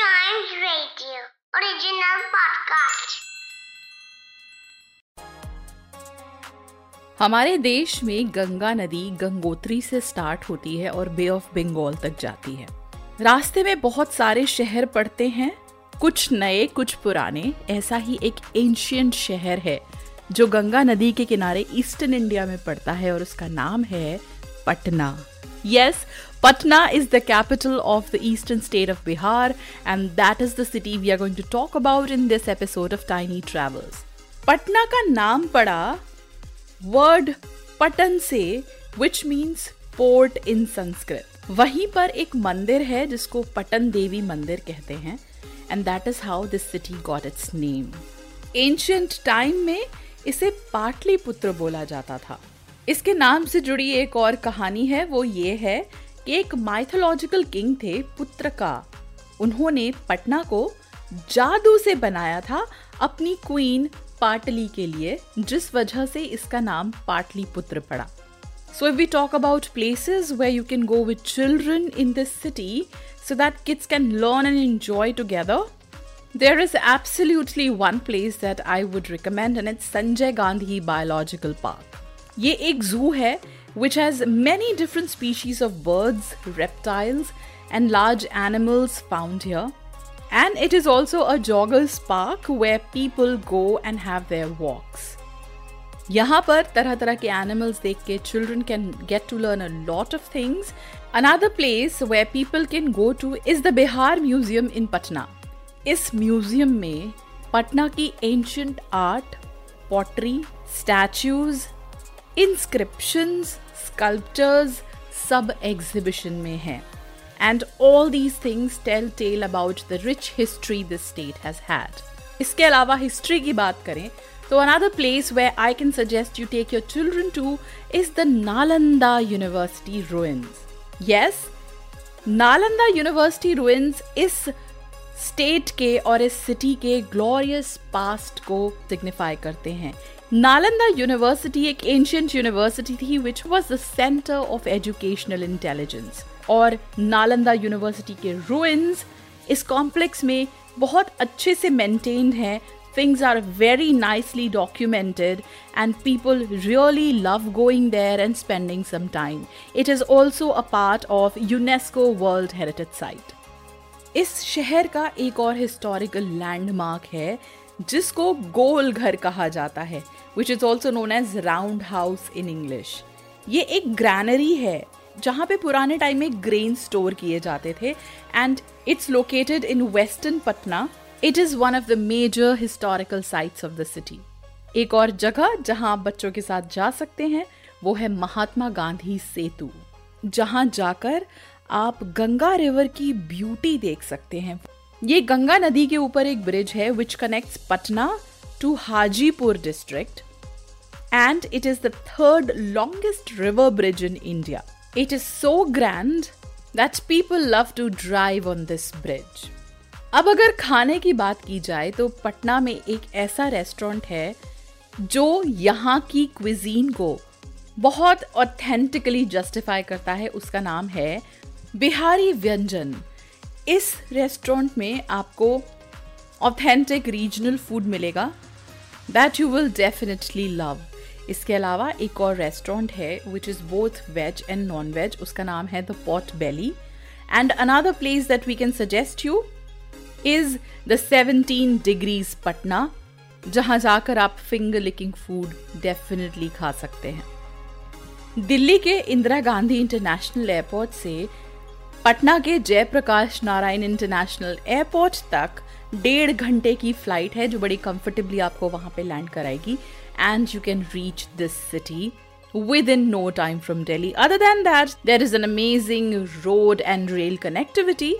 Chimes Radio. हमारे देश में गंगा नदी गंगोत्री से स्टार्ट होती है और बे ऑफ़ बंगाल तक जाती है। रास्ते में बहुत सारे शहर पड़ते हैं। कुछ नए, कुछ पुराने। ऐसा ही एक एंशियंट शहर है, जो गंगा नदी के किनारे ईस्टर्न इंडिया में पड़ता है और उसका नाम है Patna. Yes Patna is the capital of the eastern state of Bihar, and that is the city we are going to talk about in this episode of Tiny Travels. Patna का नाम पड़ा वर्ड पटन से which means port in Sanskrit वहीं पर एक मंदिर है जिसको पटन देवी मंदिर कहते हैं and that is how this city got its name ancient time में इसे पाटलिपुत्र बोला जाता था इसके नाम से जुड़ी एक और कहानी है वो ये है एक माइथोलॉजिकल किंग थे पुत्र का। उन्होंने पटना को जादू से बनाया था अपनी क्वीन पाटली के लिए, जिस वजह से इसका नाम पाटली पुत्र पड़ा। So we talk about places where you can go with children in this city so that kids can learn and enjoy together there is absolutely one place that I would recommend and it's Sanjay Gandhi biological park ये एक zoo है which has many different species of birds, reptiles, and large animals found here. And it is also a joggers park where people go and have their walks. यहाँ पर तरह तरह के animals देख के children can get to learn a lot of things another place where people can go to is the Bihar museum in Patna इस museum में पटना की ancient art pottery statues inscriptions sculptures सब एग्जिबिशन में हैं. And all these things tell tell about the rich history this state has had इसके अलावा history की बात करें तो another place where I can suggest you take your children to is the Nalanda university ruins yes Nalanda university ruins इस state के और इस सिटी के ग्लोरियस पास्ट को सिग्निफाई करते हैं. नालंदा यूनिवर्सिटी एक एंशियंट यूनिवर्सिटी थी which was the centre of educational intelligence और नालंदा यूनिवर्सिटी के रूइंस इस कॉम्प्लेक्स में बहुत अच्छे से मेंटेन्ड हैं। Things are very nicely documented and people really love going there and spending some time it is also a part of UNESCO world heritage site इस शहर का एक और हिस्टोरिकल लैंडमार्क है, जिसको गोल घर कहा जाता है। Which is also known as round house in English ये एक ग्रैनरी है, जहाँ पे पुराने टाइम में ग्रेन स्टोर किए जाते थे and it's located in western Patna it is one of the major historical sites of the city एक और जगह जहाँ आप बच्चों के साथ जा सकते हैं, वो है महात्मा गांधी सेतु, जहाँ जाकर आप गंगा रिवर की ब्यूटी देख सकते हैं। ये गंगा नदी के ऊपर एक ब्रिज है which connects Patna to Hajipur district and it is the third longest river bridge in India it is so grand that people love to drive on this bridge अब अगर खाने की बात की जाए तो पटना में एक ऐसा रेस्टोरेंट है जो यहाँ की क्विजीन को बहुत ऑथेंटिकली जस्टिफाई करता है। उसका नाम है बिहारी व्यंजन। इस रेस्टोरेंट में आपको ऑथेंटिक रीजनल फ़ूड मिलेगा। That you will definitely love इसके अलावा एक और रेस्टोरेंट है which is both veg and non veg उसका नाम है the pot belly and another place that we can suggest you is the seventeen degrees Patna जहाँ जाकर आप फिंगर लिकिंग फ़ूड डेफिनेटली खा सकते हैं। दिल्ली के इंदिरा गांधी इंटरनेशनल एयरपोर्ट से पटना के जयप्रकाश नारायण इंटरनेशनल एयरपोर्ट तक डेढ़ घंटे की फ्लाइट है जो बड़ी कंफर्टेबली आपको वहां पे लैंड कराएगी and you can reach this city within no time from Delhi. Other than that, there is an amazing road and rail connectivity,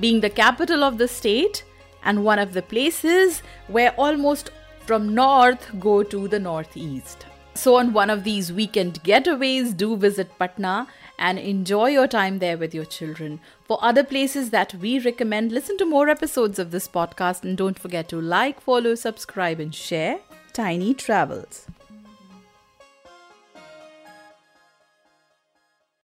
being the capital of the state and one of the places where almost from north go to the northeast. So, on one of these weekend getaways, do visit Patna and enjoy your time there with your children. For other places that we recommend, listen to more episodes of this podcast and don't forget to like, follow, subscribe, and share Tiny Travels.